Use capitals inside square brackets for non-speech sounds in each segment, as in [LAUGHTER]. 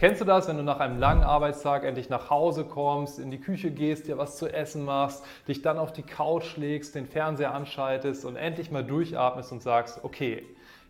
Kennst du das, wenn du nach einem langen Arbeitstag endlich nach Hause kommst, in die Küche gehst, dir was zu essen machst, dich dann auf die Couch legst, den Fernseher anschaltest und endlich mal durchatmest und sagst, okay,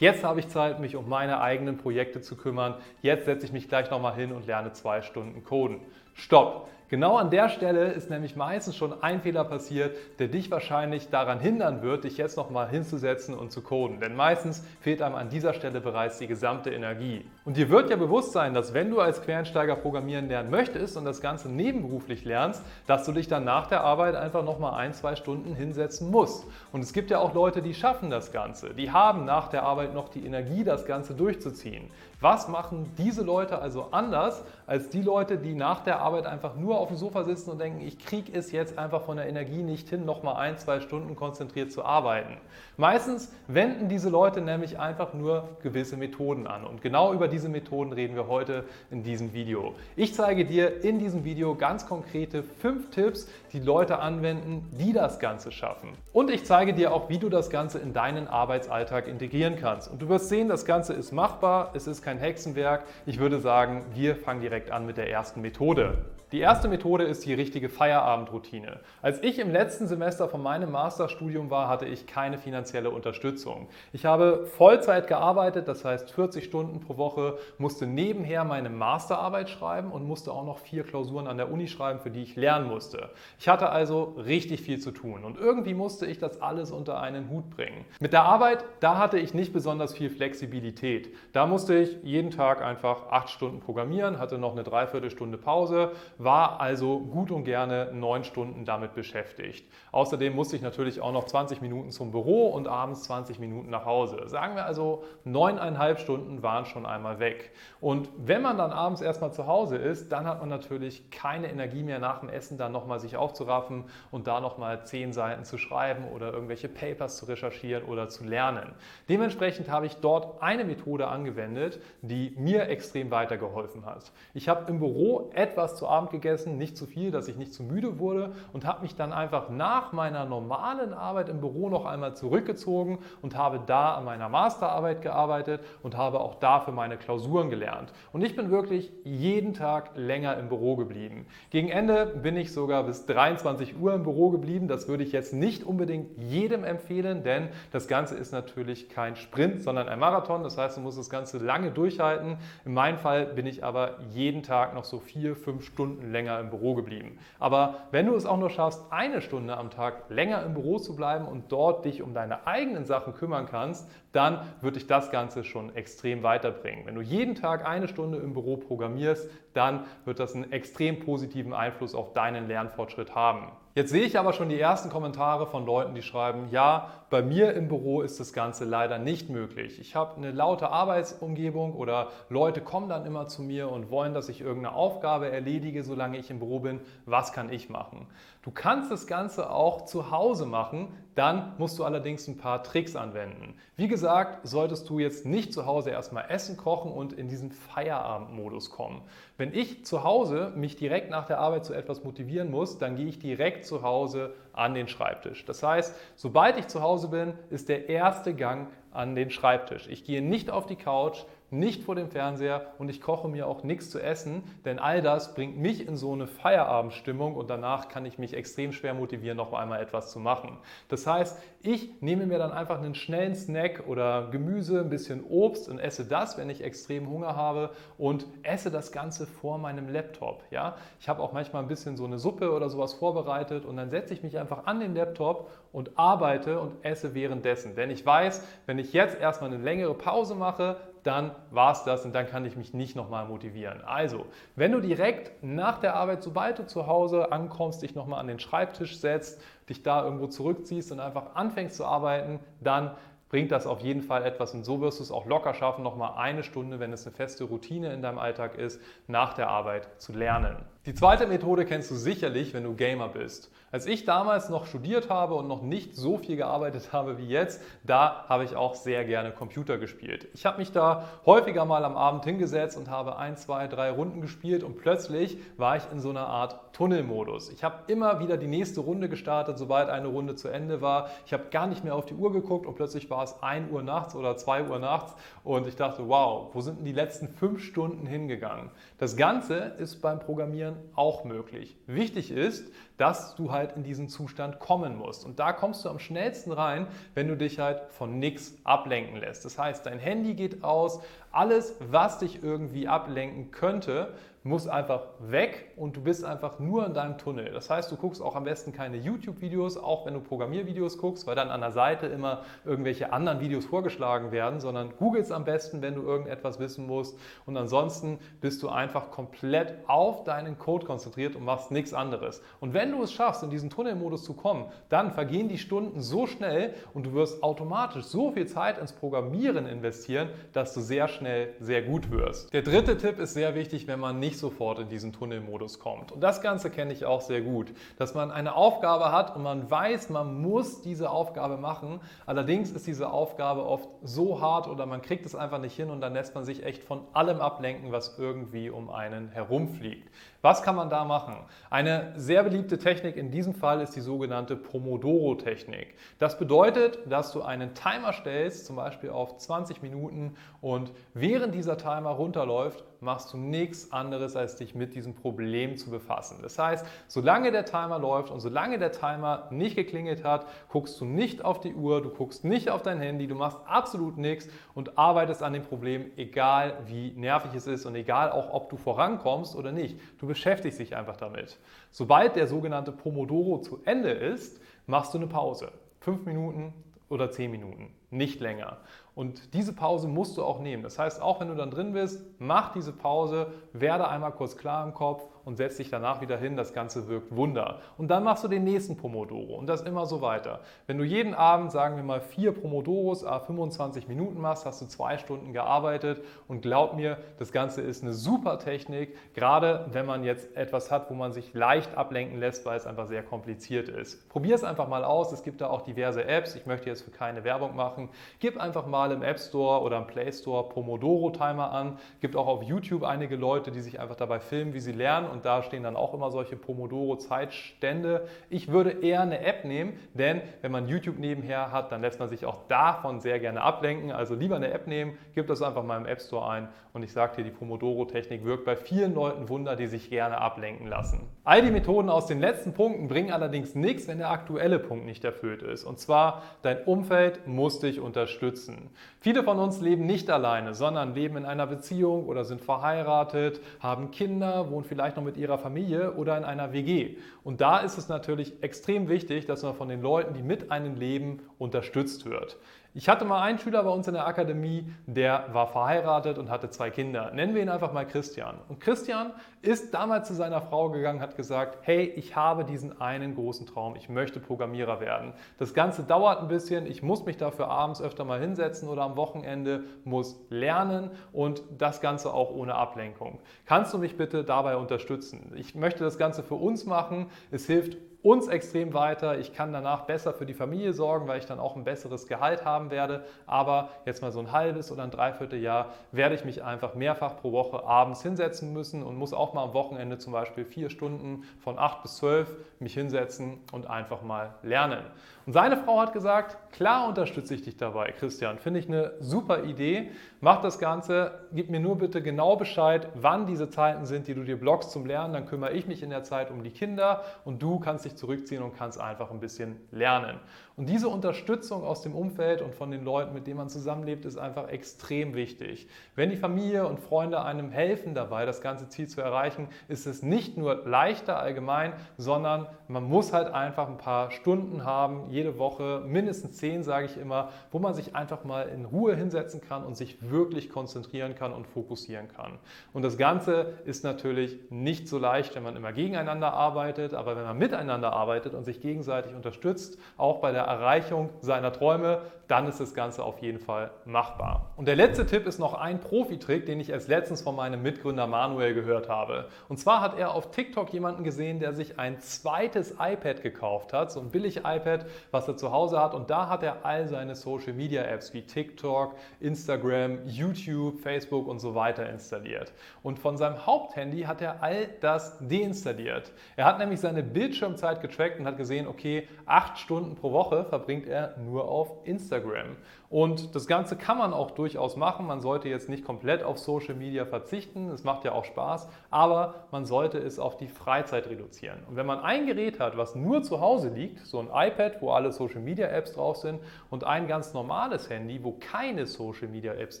Jetzt habe ich Zeit, mich um meine eigenen Projekte zu kümmern. Jetzt setze ich mich gleich nochmal hin und lerne zwei Stunden Coden. Stopp! Genau an der Stelle ist nämlich meistens schon ein Fehler passiert, der dich wahrscheinlich daran hindern wird, dich jetzt nochmal hinzusetzen und zu coden. Denn meistens fehlt einem an dieser Stelle bereits die gesamte Energie. Und dir wird ja bewusst sein, dass wenn du als Quereinsteiger programmieren lernen möchtest und das Ganze nebenberuflich lernst, dass du dich dann nach der Arbeit einfach nochmal ein, zwei Stunden hinsetzen musst. Und es gibt ja auch Leute, die schaffen das Ganze. Die haben nach der Arbeit noch die Energie, das Ganze durchzuziehen. Was machen diese Leute also anders als die Leute, die nach der Arbeit einfach nur auf dem Sofa sitzen und denken, ich kriege es jetzt einfach von der Energie nicht hin, nochmal ein, zwei Stunden konzentriert zu arbeiten? Meistens wenden diese Leute nämlich einfach nur gewisse Methoden an. Und genau über diese Methoden reden wir heute in diesem Video. Ich zeige dir in diesem Video ganz konkrete fünf Tipps, die Leute anwenden, die das Ganze schaffen. Und ich zeige dir auch, wie du das Ganze in deinen Arbeitsalltag integrieren kannst. Und du wirst sehen, das Ganze ist machbar, es ist kein Hexenwerk. Ich würde sagen, wir fangen direkt an mit der ersten Methode. Die erste Methode ist die richtige Feierabendroutine. Als ich im letzten Semester von meinem Masterstudium war, hatte ich keine finanzielle Unterstützung. Ich habe Vollzeit gearbeitet, das heißt 40 Stunden pro Woche, musste nebenher meine Masterarbeit schreiben und musste auch noch vier Klausuren an der Uni schreiben, für die ich lernen musste. Ich hatte also richtig viel zu tun und irgendwie musste ich das alles unter einen Hut bringen. Mit der Arbeit, da hatte ich nicht besonders viel Flexibilität. Da musste ich jeden Tag einfach acht Stunden programmieren, hatte noch eine Dreiviertelstunde Pause, war also gut und gerne neun Stunden damit beschäftigt. Außerdem musste ich natürlich auch noch 20 Minuten zum Büro und abends 20 Minuten nach Hause. Sagen wir also, neuneinhalb Stunden waren schon einmal weg. Und wenn man dann abends erstmal zu Hause ist, dann hat man natürlich keine Energie mehr nach dem Essen dann nochmal sich aufzuraffen und da nochmal zehn Seiten zu schreiben oder irgendwelche Papers zu recherchieren oder zu lernen. Dementsprechend habe ich dort eine Methode angewendet, die mir extrem weitergeholfen hat. Ich habe im Büro etwas zu Abend gegessen, nicht zu viel, dass ich nicht zu müde wurde und habe mich dann einfach nach meiner normalen Arbeit im Büro noch einmal zurückgezogen und habe da an meiner Masterarbeit gearbeitet und habe auch dafür meine Klausuren gelernt. Und ich bin wirklich jeden Tag länger im Büro geblieben. Gegen Ende bin ich sogar bis 23 Uhr im Büro geblieben. Das würde ich jetzt nicht unbedingt jedem empfehlen, denn das Ganze ist natürlich kein Sprint, sondern ein Marathon. Das heißt, du musst das Ganze lange durchhalten. In meinem Fall bin ich aber jeden Tag noch so vier, fünf Stunden länger im Büro geblieben. Aber wenn du es auch nur schaffst, eine Stunde am Tag länger im Büro zu bleiben und dort dich um deine eigenen Sachen kümmern kannst, dann wird dich das Ganze schon extrem weiterbringen. Wenn du jeden Tag eine Stunde im Büro programmierst, dann wird das einen extrem positiven Einfluss auf deinen Lernfortschritt haben. Jetzt sehe ich aber schon die ersten Kommentare von Leuten, die schreiben, ja, bei mir im Büro ist das Ganze leider nicht möglich. Ich habe eine laute Arbeitsumgebung oder Leute kommen dann immer zu mir und wollen, dass ich irgendeine Aufgabe erledige, solange ich im Büro bin. Was kann ich machen? Du kannst das Ganze auch zu Hause machen, dann musst du allerdings ein paar Tricks anwenden. Wie gesagt, solltest du jetzt nicht zu Hause erstmal Essen kochen und in diesen Feierabendmodus kommen. Wenn ich zu Hause mich direkt nach der Arbeit zu etwas motivieren muss, dann gehe ich direkt zu Hause an den Schreibtisch. Das heißt, sobald ich zu Hause bin, ist der erste Gang an den Schreibtisch. Ich gehe nicht auf die Couch, nicht vor dem Fernseher und ich koche mir auch nichts zu essen, denn all das bringt mich in so eine Feierabendstimmung und danach kann ich mich extrem schwer motivieren, noch einmal etwas zu machen. Das heißt, ich nehme mir dann einfach einen schnellen Snack oder Gemüse, ein bisschen Obst und esse das, wenn ich extrem Hunger habe und esse das Ganze vor meinem Laptop. Ja? Ich habe auch manchmal ein bisschen so eine Suppe oder sowas vorbereitet und dann setze ich mich einfach an den Laptop und arbeite und esse währenddessen. Denn ich weiß, wenn ich jetzt erstmal eine längere Pause mache, dann war es das und dann kann ich mich nicht nochmal motivieren. Also, wenn du direkt nach der Arbeit, sobald du zu Hause ankommst, dich nochmal an den Schreibtisch setzt, dich da irgendwo zurückziehst und einfach anfängst zu arbeiten, dann bringt das auf jeden Fall etwas und so wirst du es auch locker schaffen, nochmal eine Stunde, wenn es eine feste Routine in deinem Alltag ist, nach der Arbeit zu lernen. Die zweite Methode kennst du sicherlich, wenn du Gamer bist. Als ich damals noch studiert habe und noch nicht so viel gearbeitet [LAUGHS] habe wie jetzt, da habe ich auch sehr gerne Computer gespielt. Ich habe mich da häufiger mal am Abend hingesetzt und habe ein, zwei, drei Runden gespielt und plötzlich war ich in so einer Art Tunnelmodus. Ich habe immer wieder die nächste Runde gestartet, sobald eine Runde zu Ende war. Ich habe gar nicht mehr auf die Uhr geguckt und plötzlich war es 1 Uhr nachts oder 2 Uhr nachts und ich dachte, wow, wo sind denn die letzten fünf Stunden hingegangen? Das Ganze ist beim Programmieren auch möglich. Wichtig ist, dass du halt in diesen Zustand kommen musst. Und da kommst du am schnellsten rein, wenn du dich halt von nichts ablenken lässt. Das heißt, dein Handy geht aus, alles, was dich irgendwie ablenken könnte, muss einfach weg und du bist einfach nur in deinem Tunnel. Das heißt, du guckst auch am besten keine YouTube-Videos, auch wenn du Programmiervideos guckst, weil dann an der Seite immer irgendwelche anderen Videos vorgeschlagen werden, sondern googelst am besten, wenn du irgendetwas wissen musst. Und ansonsten bist du einfach komplett auf deinen Code konzentriert und machst nichts anderes. Und wenn du es schaffst, in diesen Tunnelmodus zu kommen, dann vergehen die Stunden so schnell und du wirst automatisch so viel Zeit ins Programmieren investieren, dass du sehr schnell sehr gut wirst. Der dritte Tipp ist sehr wichtig, wenn man nicht sofort in diesen Tunnelmodus kommt. Und das Ganze kenne ich auch sehr gut, dass man eine Aufgabe hat und man weiß, man muss diese Aufgabe machen. Allerdings ist diese Aufgabe oft so hart oder man kriegt es einfach nicht hin und dann lässt man sich echt von allem ablenken, was irgendwie um einen herumfliegt. Was kann man da machen? Eine sehr beliebte Technik in diesem Fall ist die sogenannte Pomodoro-Technik. Das bedeutet, dass du einen Timer stellst, zum Beispiel auf 20 Minuten und während dieser Timer runterläuft, machst du nichts anderes, als dich mit diesem Problem zu befassen. Das heißt, solange der Timer läuft und solange der Timer nicht geklingelt hat, guckst du nicht auf die Uhr, du guckst nicht auf dein Handy, du machst absolut nichts und arbeitest an dem Problem, egal wie nervig es ist und egal auch, ob du vorankommst oder nicht. Du beschäftigst dich einfach damit. Sobald der sogenannte Pomodoro zu Ende ist, machst du eine Pause. Fünf Minuten oder zehn Minuten, nicht länger. Und diese Pause musst du auch nehmen. Das heißt, auch wenn du dann drin bist, mach diese Pause, werde einmal kurz klar im Kopf und setz dich danach wieder hin. Das Ganze wirkt Wunder. Und dann machst du den nächsten Pomodoro und das immer so weiter. Wenn du jeden Abend, sagen wir mal, vier Pomodoros, a 25 Minuten machst, hast du zwei Stunden gearbeitet. Und glaub mir, das Ganze ist eine super Technik, gerade wenn man jetzt etwas hat, wo man sich leicht ablenken lässt, weil es einfach sehr kompliziert ist. Probier es einfach mal aus. Es gibt da auch diverse Apps. Ich möchte jetzt für keine Werbung machen. Gib einfach mal mal im App Store oder im Play Store Pomodoro Timer an. Gibt auch auf YouTube einige Leute, die sich einfach dabei filmen, wie sie lernen und da stehen dann auch immer solche Pomodoro Zeitstände. Ich würde eher eine App nehmen, denn wenn man YouTube nebenher hat, dann lässt man sich auch davon sehr gerne ablenken. Also lieber eine App nehmen, gib das einfach mal im App Store ein und ich sage dir, die Pomodoro Technik wirkt bei vielen Leuten Wunder, die sich gerne ablenken lassen. All die Methoden aus den letzten Punkten bringen allerdings nichts, wenn der aktuelle Punkt nicht erfüllt ist. Und zwar, dein Umfeld muss dich unterstützen. Viele von uns leben nicht alleine, sondern leben in einer Beziehung oder sind verheiratet, haben Kinder, wohnen vielleicht noch mit ihrer Familie oder in einer WG. Und da ist es natürlich extrem wichtig, dass man von den Leuten, die mit einem leben, unterstützt wird. Ich hatte mal einen Schüler bei uns in der Akademie, der war verheiratet und hatte zwei Kinder. Nennen wir ihn einfach mal Christian. Und Christian ist damals zu seiner Frau gegangen, hat gesagt, hey, ich habe diesen einen großen Traum, ich möchte Programmierer werden. Das Ganze dauert ein bisschen, ich muss mich dafür abends öfter mal hinsetzen oder am Wochenende, muss lernen und das Ganze auch ohne Ablenkung. Kannst du mich bitte dabei unterstützen? Ich möchte das Ganze für uns machen. Es hilft uns extrem weiter. Ich kann danach besser für die Familie sorgen, weil ich dann auch ein besseres Gehalt haben werde. Aber jetzt mal so ein halbes oder ein Dreivierteljahr werde ich mich einfach mehrfach pro Woche abends hinsetzen müssen und muss auch mal am Wochenende zum Beispiel vier Stunden von acht bis zwölf mich hinsetzen und einfach mal lernen. Und seine Frau hat gesagt, klar unterstütze ich dich dabei, Christian. Finde ich eine super Idee. Mach das Ganze, gib mir nur bitte genau Bescheid, wann diese Zeiten sind, die du dir blockst zum Lernen. Dann kümmere ich mich in der Zeit um die Kinder und du kannst dich zurückziehen und kannst einfach ein bisschen lernen. Und diese Unterstützung aus dem Umfeld und von den Leuten, mit denen man zusammenlebt, ist einfach extrem wichtig. Wenn die Familie und Freunde einem helfen dabei, das ganze Ziel zu erreichen, ist es nicht nur leichter allgemein, sondern man muss halt einfach ein paar Stunden haben, jede Woche, mindestens zehn, sage ich immer, wo man sich einfach mal in Ruhe hinsetzen kann und sich wirklich konzentrieren kann und fokussieren kann. Und das Ganze ist natürlich nicht so leicht, wenn man immer gegeneinander arbeitet, aber wenn man miteinander miteinander arbeitet und sich gegenseitig unterstützt, auch bei der Erreichung seiner Träume, dann ist das Ganze auf jeden Fall machbar. Und der letzte Tipp ist noch ein Profitrick, den ich erst letztens von meinem Mitgründer Manuel gehört habe. Und zwar hat er auf TikTok jemanden gesehen, der sich ein zweites iPad gekauft hat, so ein billig iPad, was er zu Hause hat. Und da hat er all seine Social Media Apps wie TikTok, Instagram, YouTube, Facebook und so weiter installiert. Und von seinem Haupthandy hat er all das deinstalliert. Er hat nämlich seine Bildschirmzeit getrackt und hat gesehen, okay, acht Stunden pro Woche verbringt er nur auf Instagram. Und das Ganze kann man auch durchaus machen. Man sollte jetzt nicht komplett auf Social Media verzichten. Es macht ja auch Spaß. Aber man sollte es auf die Freizeit reduzieren. Und wenn man ein Gerät hat, was nur zu Hause liegt, so ein iPad, wo alle Social Media Apps drauf sind, und ein ganz normales Handy, wo keine Social Media Apps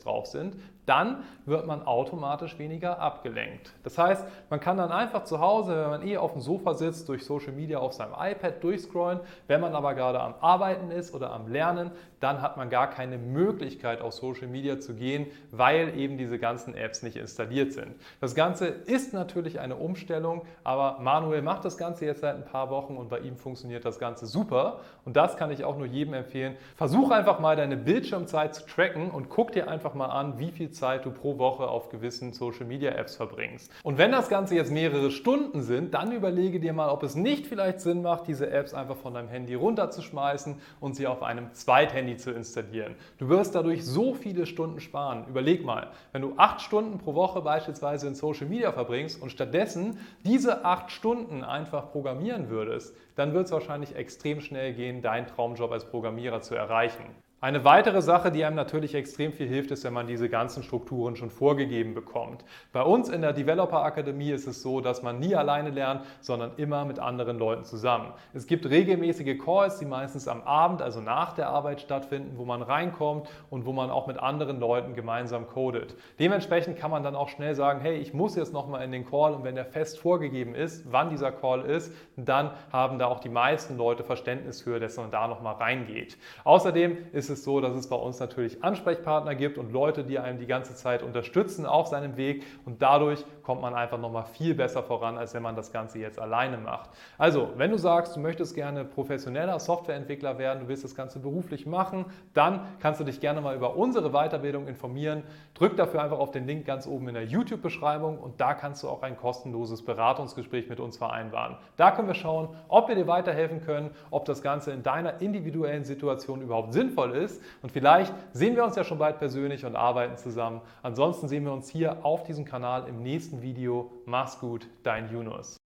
drauf sind, dann wird man automatisch weniger abgelenkt. Das heißt, man kann dann einfach zu Hause, wenn man eh auf dem Sofa sitzt, durch Social Media auf seinem iPad durchscrollen. Wenn man aber gerade am Arbeiten ist oder am Lernen, dann hat man gar keine Möglichkeit auf Social Media zu gehen, weil eben diese ganzen Apps nicht installiert sind. Das Ganze ist natürlich eine Umstellung, aber Manuel macht das Ganze jetzt seit ein paar Wochen und bei ihm funktioniert das Ganze super und das kann ich auch nur jedem empfehlen. Versuch einfach mal deine Bildschirmzeit zu tracken und guck dir einfach mal an, wie viel Zeit du pro Woche auf gewissen Social Media Apps verbringst. Und wenn das Ganze jetzt mehrere Stunden sind, dann überlege dir mal, ob es nicht vielleicht Sinn macht, diese Apps einfach von deinem Handy runterzuschmeißen und sie auf einem Zweithandy zu installieren. Du wirst dadurch so viele Stunden sparen. Überleg mal, wenn du acht Stunden pro Woche beispielsweise in Social Media verbringst und stattdessen diese acht Stunden einfach programmieren würdest, dann wird es wahrscheinlich extrem schnell gehen, deinen Traumjob als Programmierer zu erreichen. Eine weitere Sache, die einem natürlich extrem viel hilft, ist, wenn man diese ganzen Strukturen schon vorgegeben bekommt. Bei uns in der Developer Akademie ist es so, dass man nie alleine lernt, sondern immer mit anderen Leuten zusammen. Es gibt regelmäßige Calls, die meistens am Abend, also nach der Arbeit stattfinden, wo man reinkommt und wo man auch mit anderen Leuten gemeinsam codet. Dementsprechend kann man dann auch schnell sagen, hey, ich muss jetzt nochmal in den Call und wenn der fest vorgegeben ist, wann dieser Call ist, dann haben da auch die meisten Leute Verständnis für, dass man da nochmal reingeht. Außerdem ist ist es so, dass es bei uns natürlich Ansprechpartner gibt und Leute, die einem die ganze Zeit unterstützen auf seinem Weg und dadurch kommt man einfach nochmal viel besser voran, als wenn man das Ganze jetzt alleine macht. Also, wenn du sagst, du möchtest gerne professioneller Softwareentwickler werden, du willst das Ganze beruflich machen, dann kannst du dich gerne mal über unsere Weiterbildung informieren. Drück dafür einfach auf den Link ganz oben in der YouTube-Beschreibung und da kannst du auch ein kostenloses Beratungsgespräch mit uns vereinbaren. Da können wir schauen, ob wir dir weiterhelfen können, ob das Ganze in deiner individuellen Situation überhaupt sinnvoll ist und vielleicht sehen wir uns ja schon bald persönlich und arbeiten zusammen. Ansonsten sehen wir uns hier auf diesem Kanal im nächsten Video. Mach's gut, dein Yunus.